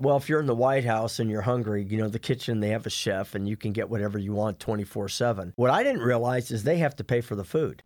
Well, if you're in the White House and you're hungry, you know, the kitchen, they have a chef and you can get whatever you want 24 7. What I didn't realize is they have to pay for the food.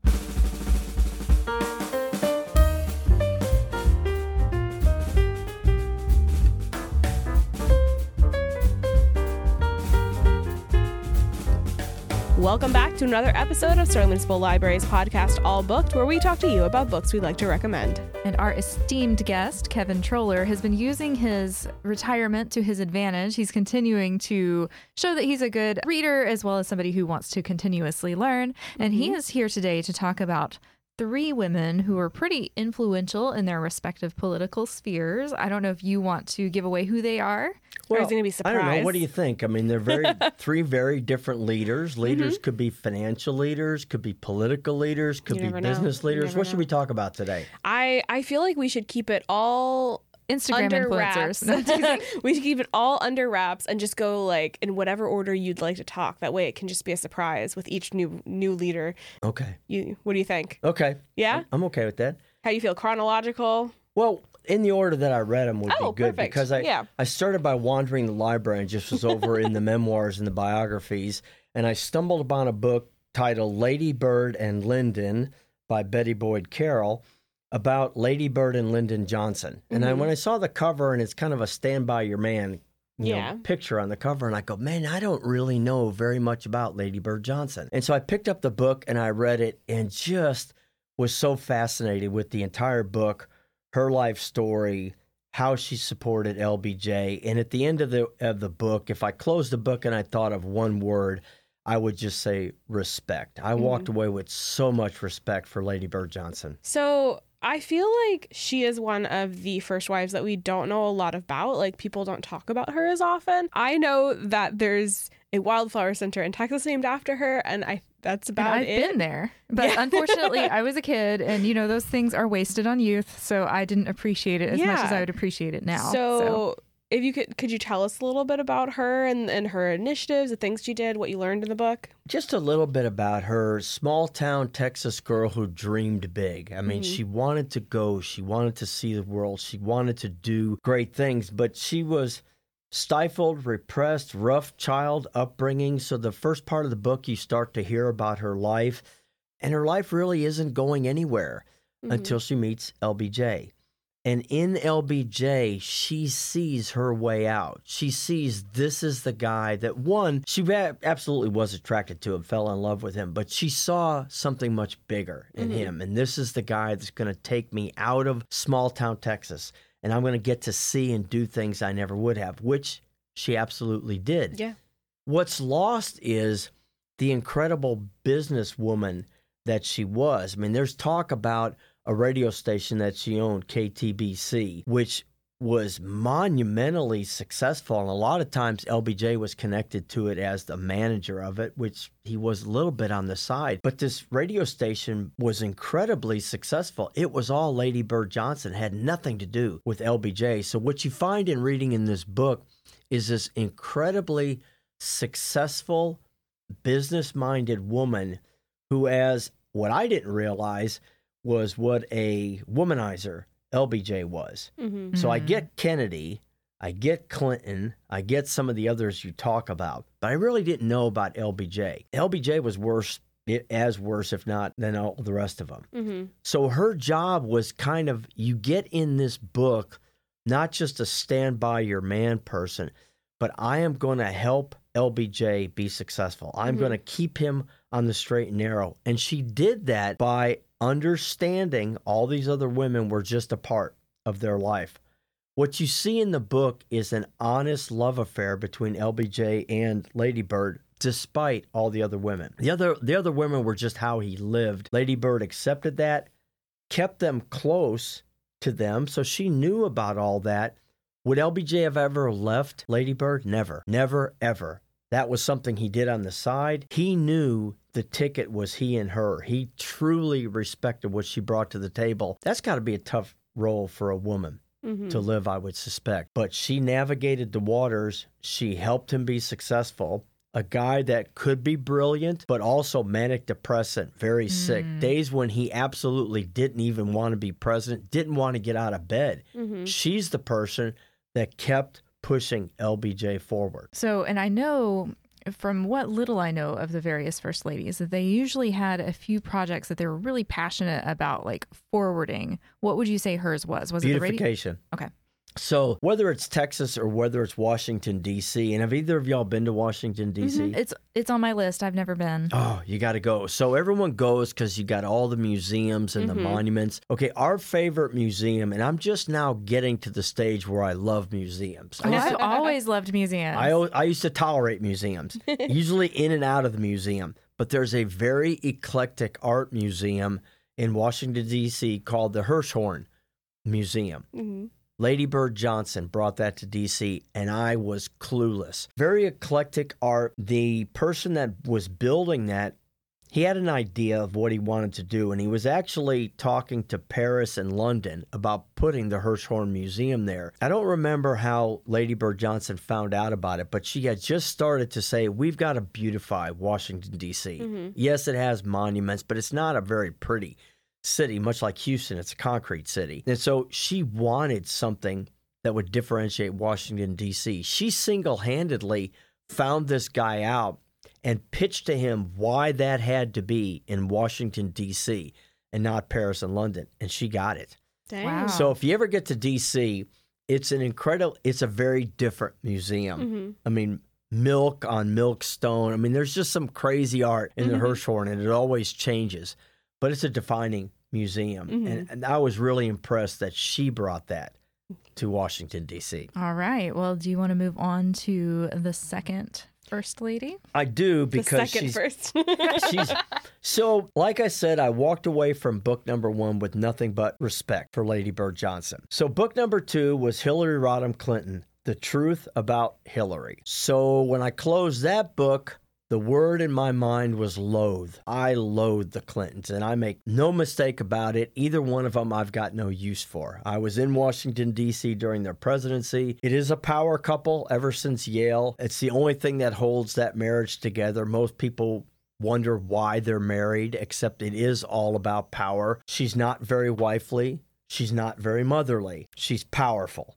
Welcome back to another episode of Sterling Municipal Library's podcast, All Booked, where we talk to you about books we'd like to recommend. And our esteemed guest, Kevin Troller, has been using his retirement to his advantage. He's continuing to show that he's a good reader as well as somebody who wants to continuously learn. And he mm-hmm. is here today to talk about three women who are pretty influential in their respective political spheres. I don't know if you want to give away who they are. Or is going to be I don't know. What do you think? I mean, they're very three very different leaders. Mm-hmm. Leaders could be financial leaders, could be political leaders, could be never know. business leaders. never What should we talk about today? I, I feel like we should keep it all Instagram under influencers. wraps. No, we should keep it all under wraps and just go like in whatever order you'd like to talk. That way it can just be a surprise with each new new leader. Okay. You what do you think? Okay. Yeah? I'm okay with that. How you feel? Chronological? Well, in the order that I read them would Oh, be good perfect. because I Yeah. I started by wandering the library and just was over in the memoirs and the biographies, and I stumbled upon a book titled Lady Bird and Lyndon by Betty Boyd Caroli about Lady Bird and Lyndon Johnson. And Mm-hmm. when I saw the cover and it's kind of a stand by your man you know, Yeah. picture on the cover, and I go, man, I don't really know very much about Lady Bird Johnson. And so I picked up the book and I read it and just was so fascinated with the entire book, her life story, how she supported LBJ. And at the end of the of the book, if I closed the book and I thought of one word, I would just say respect. I walked away with so much respect for Lady Bird Johnson. So I feel like she is one of the first wives that we don't know a lot about. Like people don't talk about her as often. I know that there's a wildflower center in Texas named after her, and I that's And about I've it. been there. But Yeah. unfortunately, I was a kid and, you know, those things are wasted on youth. So I didn't appreciate it as much as I would appreciate it now. So, if you could, could you tell us a little bit about her and, and her initiatives, the things she did, what you learned in the book? Just a little bit about her small town Texas girl who dreamed big. I mean, mm-hmm. she wanted to go, she wanted to see the world, she wanted to do great things, but she was stifled, repressed, rough child upbringing. So, the first part of the book, you start to hear about her life, and her life really isn't going anywhere mm-hmm. until she meets LBJ. And in LBJ, she sees her way out. She sees this is the guy that one, she absolutely was attracted to him, fell in love with him, but she saw something much bigger in mm-hmm. him. And this is the guy that's going to take me out of small town Texas. And I'm going to get to see and do things I never would have, which she absolutely did. Yeah. What's lost is the incredible businesswoman that she was. I mean, there's talk about a radio station that she owned, KTBC, which was monumentally successful. And a lot of times LBJ was connected to it as the manager of it, which he was a little bit on the side. But this radio station was incredibly successful. It was all Lady Bird Johnson, had nothing to do with LBJ. So what you find in reading in this book is this incredibly successful, business minded woman who, as what I didn't realize, was what a womanizer LBJ was. Mm-hmm. So I get Kennedy, I get Clinton, I get some of the others you talk about, but I really didn't know about LBJ. LBJ was worse, as worse, if not, than all the rest of them. Mm-hmm. So her job was kind of you get in this book not just a stand by your man person, but I am going to help LBJ be successful. I'm Mhm. going to keep him on the straight and narrow. And she did that by understanding all these other women were just a part of their life. What you see in the book is an honest love affair between LBJ and Lady Bird despite all the other women. The other the other women were just how he lived. Lady Bird accepted that, kept them close to them, so she knew about all that. Would LBJ have ever left Lady Bird? Never. Never ever. That was something he did on the side. He knew the ticket was he and her. He truly respected what she brought to the table. That's got to be a tough role for a woman Mm-hmm. to live, I would suspect. But she navigated the waters. She helped him be successful. A guy that could be brilliant, but also manic depressant, very sick. Days when he absolutely didn't even want to be president, didn't want to get out of bed. Mm-hmm. She's the person that kept pushing LBJ forward. So, and I know from what little I know of the various first ladies that they usually had a few projects that they were really passionate about, like forwarding. What would you say hers was? Was it the radio? Beautification. Okay. So whether it's Texas or whether it's Washington D.C., and have either of y'all been to Washington D.C.? Mhm. It's it's on my list. I've never been. Oh, you got to go. So everyone goes because you got all the museums and the monuments. Okay, our favorite museum, and I'm just now getting to the stage where I love museums. I to- always loved museums. I, I used to tolerate museums, usually in and out of the museum. But there's a very eclectic art museum in Washington, D.C. called the Hirshhorn Museum. Mhm. Lady Bird Johnson brought that to DC, and I was clueless. Very eclectic art. The person that was building that, he had an idea of what he wanted to do, and he was actually talking to Paris and London about putting the Hirshhorn Museum there. I don't remember how Lady Bird Johnson found out about it, but she had just started to say, We've got to beautify Washington, D.C. Mm-hmm. Yes, it has monuments, but it's not a very pretty city, much like Houston, it's a concrete city. And so she wanted something that would differentiate Washington, D.C. She single handedly found this guy out and pitched to him why that had to be in Washington, D.C. and not Paris and London. And she got it. Dang. Wow. So if you ever get to D.C., it's an incredible, it's a very different museum. Mhm. I mean, milk on milkstone. I mean, there's just some crazy art in the Mhm. Hirshhorn, and it always changes. But it's a defining museum, Mhm. and, and I was really impressed that she brought that to Washington D.C. All right. Well, do you want to move on to the second first lady? I do The because second she's first. she's so like I said, I walked away from book number one with nothing but respect for Lady Bird Johnson. So book number two was Hillary Rodham Clinton, The Truth About Hillary. So when I closed that book, the word in my mind was loathe. I loathe the Clintons, and I make no mistake about it. Either one of them I've got no use for. I was in Washington, D.C. during their presidency. It is a power couple ever since Yale. It's the only thing that holds that marriage together. Most people wonder why they're married, except it is all about power. She's not very wifely. She's not very motherly. She's powerful.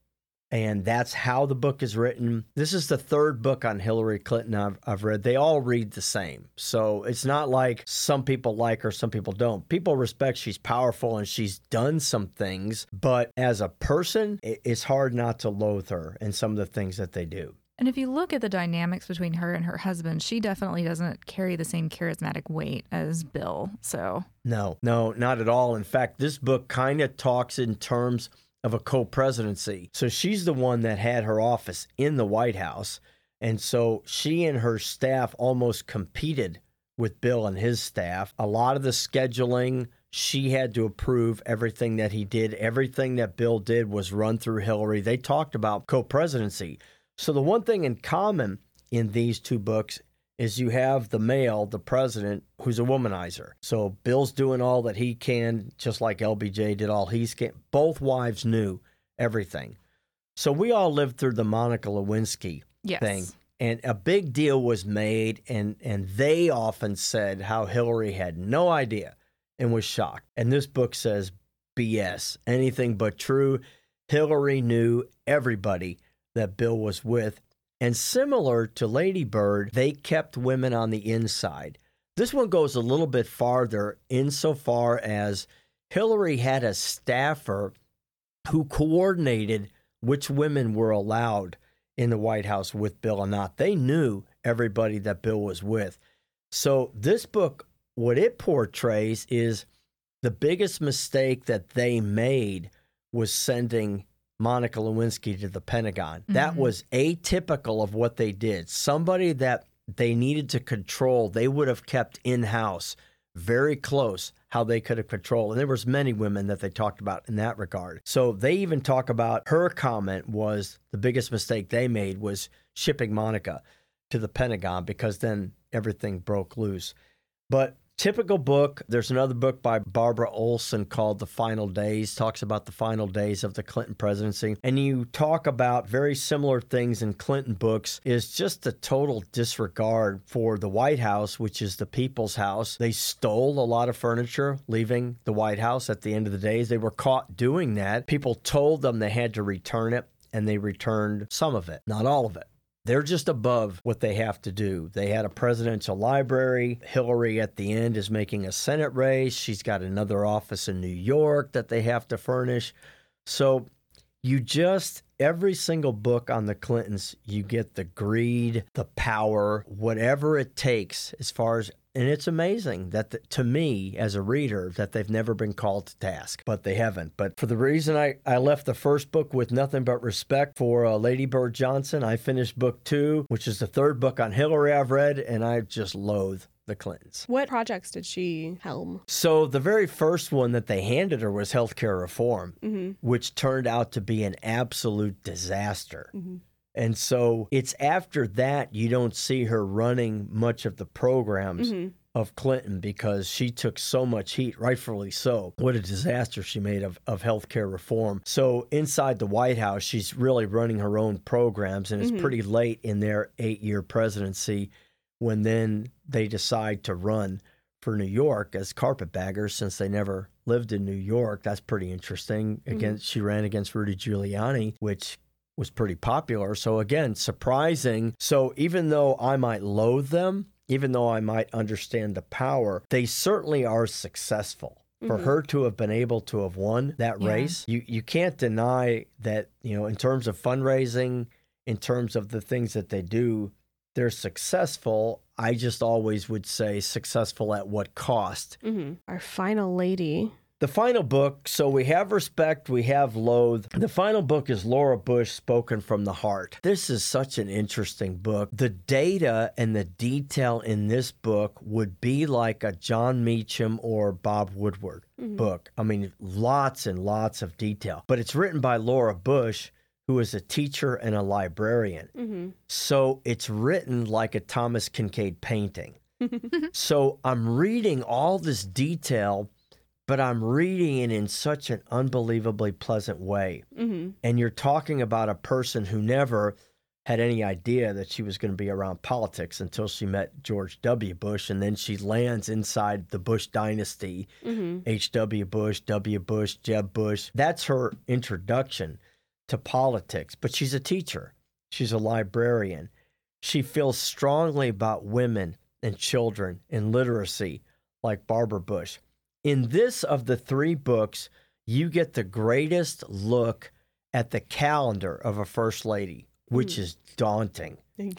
And that's how the book is written. This is the third book on Hillary Clinton I've, I've read. They all read the same. So it's not like some people like her, some people don't. People respect she's powerful and she's done some things. But as a person, it's hard not to loathe her and some of the things that they do. And if you look at the dynamics between her and her husband, she definitely doesn't carry the same charismatic weight as Bill. So, No, no, not at all. In fact, this book kind of talks in terms of a co presidency. So she's the one that had her office in the White House. And so she and her staff almost competed with Bill and his staff. A lot of the scheduling, she had to approve everything that he did. Everything that Bill did was run through Hillary. They talked about co presidency. So the one thing in common in these two books is you have the male, the president, who's a womanizer. So Bill's doing all that he can, just like LBJ did all he's can. Both wives knew everything. So we all lived through the Monica Lewinsky yes. thing. And a big deal was made, and, and they often said how Hillary had no idea and was shocked. And this book says BS, anything but true. Hillary knew everybody that Bill was with. And similar to Lady Bird, they kept women on the inside. This one goes a little bit farther insofar as Hillary had a staffer who coordinated which women were allowed in the White House with Bill or not. They knew everybody that Bill was with. So this book, what it portrays is the biggest mistake that they made was sending Monica Lewinsky to the Pentagon. That Mhm. was atypical of what they did. Somebody that they needed to control, they would have kept in house very close how they could have controlled. And there was many women that they talked about in that regard. So they even talk about her comment was the biggest mistake they made was shipping Monica to the Pentagon because then everything broke loose. But typical book, there's another book by Barbara Olson called The Final Days, talks about the final days of the Clinton presidency. And you talk about very similar things in Clinton books is just a total disregard for the White House, which is the people's house. They stole a lot of furniture leaving the White House at the end of the days. They were caught doing that. People told them they had to return it. and they returned some of it, not all of it. They're just above what they have to do. They had a presidential library. Hillary at the end is making a Senate race. She's got another office in New York that they have to furnish. So you just, every single book on the Clintons, you get the greed, the power, whatever it takes as far as and it's amazing that the, to me as a reader that they've never been called to task but they haven't but for the reason i, I left the first book with nothing but respect for uh, lady bird johnson i finished book two which is the third book on hillary i've read and i just loathe the Clintons. What projects did she helm? So, the very first one that they handed her was healthcare reform, Mm-hmm. which turned out to be an absolute disaster. Mhm. And so, it's after that you don't see her running much of the programs Mhm. of Clinton because she took so much heat, rightfully so. What a disaster she made of, of healthcare reform. So, inside the White House, she's really running her own programs, and it's Mhm. pretty late in their eight year presidency when then they decide to run for New York as carpetbaggers since they never lived in New York. That's pretty interesting. Against she ran against Rudy Giuliani, which was pretty popular. So again, surprising. So even though I might loathe them, even though I might understand the power, they certainly are successful. For Mhm. her to have been able to have won that Yeah. race, you, you can't deny that, you know, in terms of fundraising, in terms of the things that they do, they're successful. I just always would say successful at what cost. Mm-hmm. Our final lady. The final book, so we have respect, we have loathe. The final book is Laura Bush spoken from the heart. This is such an interesting book. The data and the detail in this book would be like a Jon Meacham or Bob Woodward book. I mean, lots and lots of detail. But it's written by Laura Bush, who is a teacher and a librarian. Mm-hmm. So it's written like a Thomas Kinkade painting. so I'm reading all this detail, but I'm reading it in such an unbelievably pleasant way. Mm-hmm. And you're talking about a person who never had any idea that she was going to be around politics until she met George W. Bush. And then she lands inside the Bush dynasty Mm-hmm. H.W. Bush, W. Bush, Jeb Bush. That's her introduction to politics. But she's a teacher, she's a librarian. She feels strongly about women and children and literacy, like Barbara Bush. In this of the three books, you get the greatest look at the calendar of a first lady, which is daunting. I, mean,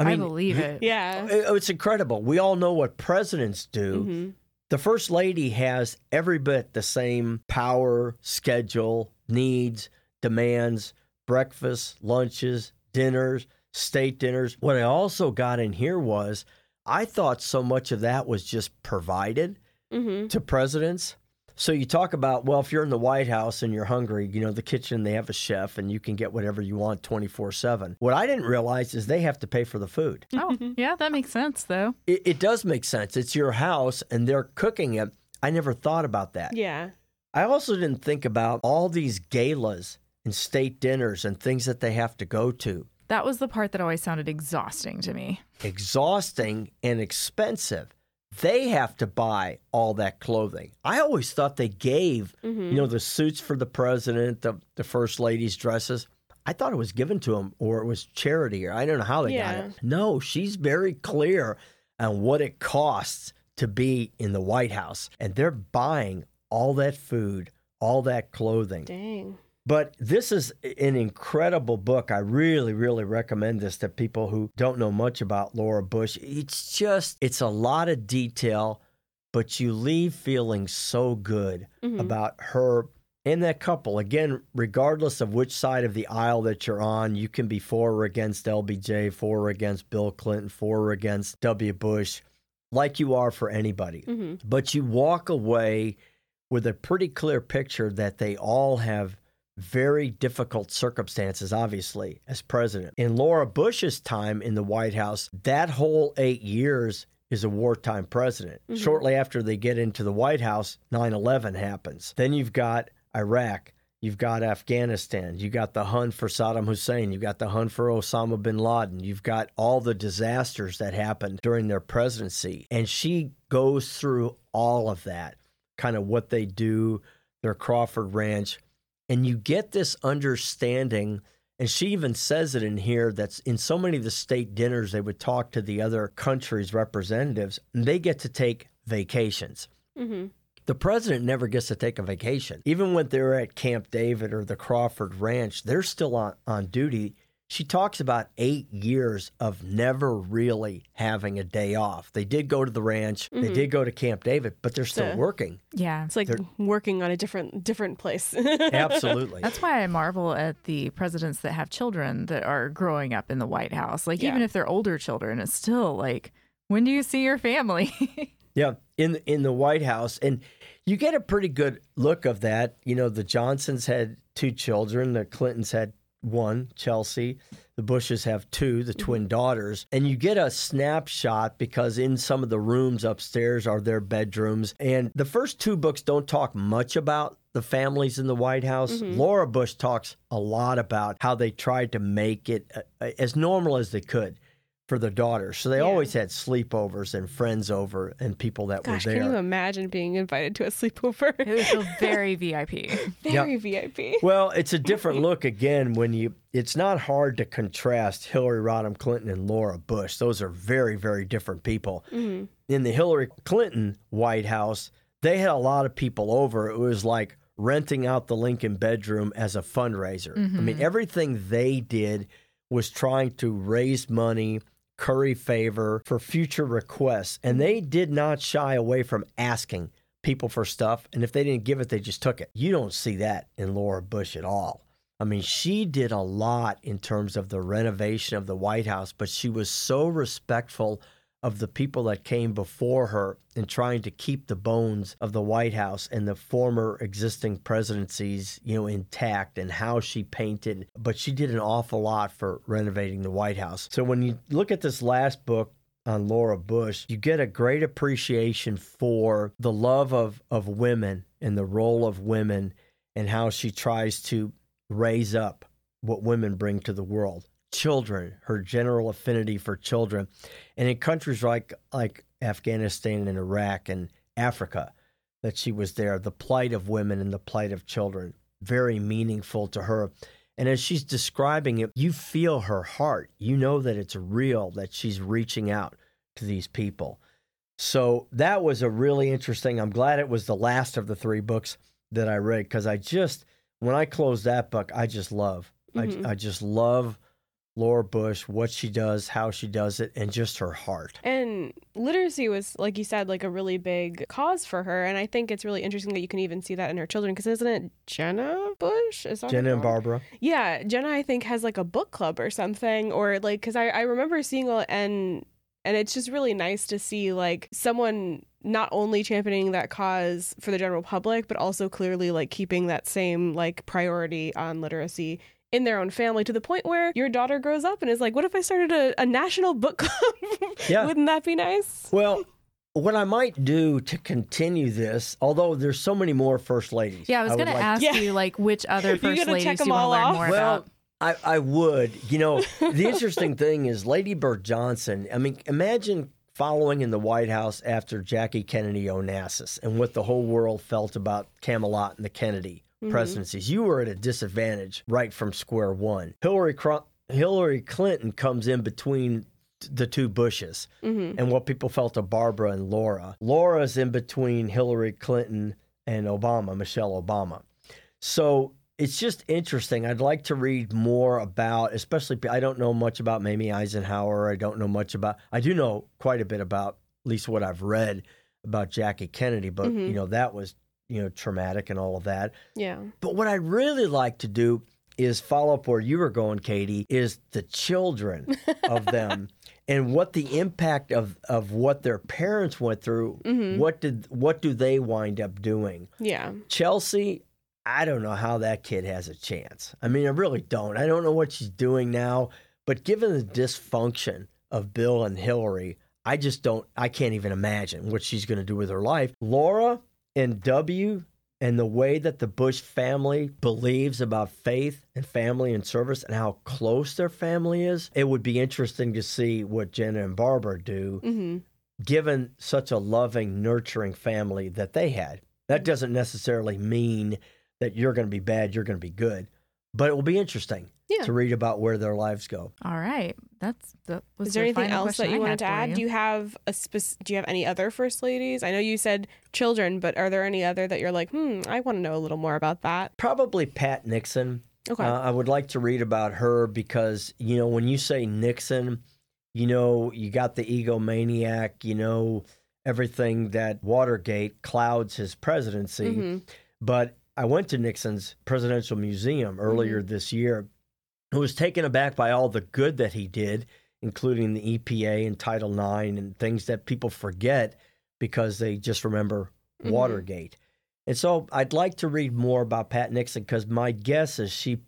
I believe it. yeah. it- it's incredible. We all know what presidents do. Mm-hmm. The first lady has every bit the same power, schedule, needs, demands, breakfasts, lunches, dinners, state dinners. What I also got in here was I thought so much of that was just provided Mm-hmm. to presidents. So you talk about, well, if you're in the White House and you're hungry, you know, the kitchen, they have a chef and you can get whatever you want 24 7. What I didn't realize is they have to pay for the food. Oh, yeah, that makes sense though. It, it does make sense. It's your house and they're cooking it. I never thought about that. Yeah. I also didn't think about all these galas and state dinners and things that they have to go to. That was the part that always sounded exhausting to me. Exhausting and expensive. They have to buy all that clothing. I always thought they gave, Mm-hmm. you know, the suits for the president, the, the first lady's dresses. I thought it was given to them or it was charity or I don't know how they got it. No, she's very clear on what it costs to be in the White House. And they're buying all that food, all that clothing. Dang. But this is an incredible book. I really, really recommend this to people who don't know much about Laura Bush. It's just, it's a lot of detail, but you leave feeling so good Mhm. about her and that couple. Again, regardless of which side of the aisle that you're on, you can be for or against LBJ, for or against Bill Clinton, for or against W. Bush, like you are for anybody Mm-hmm. but you walk away with a pretty clear picture that they all have very difficult circumstances, obviously, as president. In Laura Bush's time in the White House, that whole eight years is a wartime president. Mhm. Shortly after they get into the White House, 9 11 happens. Then you've got Iraq. You've got Afghanistan. You've got the hunt for Saddam Hussein. You've got the hunt for Osama bin Laden. You've got all the disasters that happened during their presidency. And she goes through all of that, kind of what they do, their Crawford Ranch. And you get this understanding. And she even says it in here that's in so many of the state dinners, they would talk to the other countries' representatives, and they get to take vacations. Mm-hmm. The president never gets to take a vacation. Even when they're at Camp David or the Crawford Ranch, they're still on, on duty. She talks about eight years of never really having a day off. They did go to the ranch, they Mhm. did go to Camp David, but they're still So- working. Yeah. It's like They're- working on a different different place. Absolutely. That's why I marvel at the presidents that have children that are growing up in the White House. Like, even if they're older children, it's still like, when do you see your family? Yeah, in in the White House, and you get a pretty good look of that. You know, the Johnsons had two children, the Clintons had one, Chelsea. The Bushes have two, the twin daughters, and you get a snapshot because in some of the rooms upstairs are their bedrooms. And the first two books don't talk much about the families in the White House. Laura Bush talks a lot about how they tried to make it uh, as normal as they could for their daughters. So they Yeah. always had sleepovers and friends over and people that Gosh, were there. can you imagine being invited to a sleepover? it would feel very VIP. Very VIP. Well, it's a different look again when you it's not hard to contrast Hillary Rodham Clinton and Laura Bush. Those are very very different people. hmm In the Hillary Clinton White House, they had a lot of people over. It was like renting out the Lincoln bedroom as a fundraiser. I mean, everything they did was trying to raise money, curry favor for future requests, and they did not shy away from asking people for stuff. And if they didn't give it, they just took it. You don't see that in Laura Bush at all. I mean, she did a lot in terms of the renovation of the White House, but she was so respectful of the people that came before her in trying to keep the bones of the White House and the former existing presidencies, you know, intact and how she painted. But she did an awful lot for renovating the White House. So when you look at this last book, on Laura Bush, you get a great appreciation for the love of, of women and the role of women and how she tries to raise up what women bring to the world. Children, her general affinity for children. And in countries like like Afghanistan and Iraq and Africa that she was there, the plight of women and the plight of children, very meaningful to her. And as she's describing it, you feel her heart. You know that it's real, that she's reaching out to these people. So that was a really interesting. I'm glad it was the last of the three books that I read because I just, when I closed that book, I just love. Mhm. I, I just love Laura Bush, what she does, how she does it, and just her heart. And literacy was, like you said, like a really big cause for her. And I think it's really interesting that you can even see that in her children. Because isn't it Jenna Bush? Is that Jenna and? Barbara. Yeah, Jenna, I think has like a book club or something, or like because I I remember seeing and and it's just really nice to see like someone not only championing that cause for the general public, but also clearly like keeping that same like priority on literacy in their own family to the point where your daughter grows up and is like, what if I started a, a national book club? Yeah. Wouldn't that be nice? Well, what I might do to continue this, although there's so many more first ladies. Yeah, I was would going to ask Yeah. you, like, which other first gonna ladies them you want to learn off? more Well, about? I, I would. You know, the interesting thing is Lady Bird Johnson. I mean, imagine following in the White House after Jackie Kennedy Onassis and what the whole world felt about Camelot and the Kennedy Mhm. presidencies. You were at a disadvantage right from square one. Hillary Cro- Hillary Clinton comes in between the two Bushes hmm and what people felt of Barbara and Laura. Laura's in between Hillary Clinton and Obama, Michelle Obama. So it's just interesting. I'd like to read more about, especially, I don't know much about Mamie Eisenhower. I don't know much about, I do know quite a bit about, at least what I've read about Jackie Kennedy, but, Mhm. you know, that was, you know, traumatic and all of that. Yeah. But what I'd really like to do is follow up where you were going, Katie, is the children of them and what the impact of, of what their parents went through. Mhm. What did what do they wind up doing? Yeah. Chelsea, I don't know how that kid has a chance. I mean, I really don't. I don't know what she's doing now, but given the dysfunction of Bill and Hillary, I just don't I can't even imagine what she's going to do with her life. Laura and W and the way that the Bush family believes about faith and family and service and how close their family is, it would be interesting to see what Jenna and Barbara do hmm given such a loving, nurturing family that they had. That doesn't necessarily mean that you're going to be bad, you're going to be good. But it will be interesting Yeah. to read about where their lives go. All right. That's that was Is there anything final else that question you I wanted to add? you. Do you have a spec- Do you have any other first ladies? I know you said children, but are there any other that you're like, hmm, I want to know a little more about that? Probably Pat Nixon. Okay. Uh, I would like to read about her because, you know, when you say Nixon, you know, you got the egomaniac, you know, everything that Watergate clouds his presidency. Mhm. But I went to Nixon's Presidential Museum earlier this year. I was taken aback by all the good that he did, including the EPA and Title IX and things that people forget because they just remember Mhm. Watergate. And so I'd like to read more about Pat Nixon because my guess is she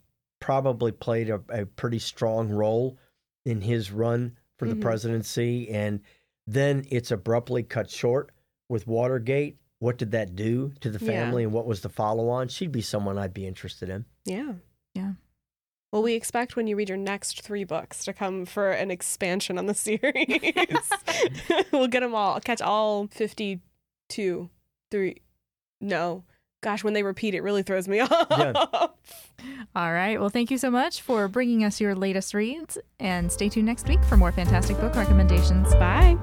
probably played a, a pretty strong role in his run for the Mhm. presidency. And then it's abruptly cut short with Watergate. What did that do to the Yeah. family and what was the follow on? She'd be someone I'd be interested in. Yeah. Yeah. Well, we expect when you read your next three books to come for an expansion on the series. we'll get them all, catch all 52, three. No. Gosh, when they repeat, it really throws me off. All right. Well, thank you so much for bringing us your latest reads, and stay tuned next week for more fantastic book recommendations. Bye.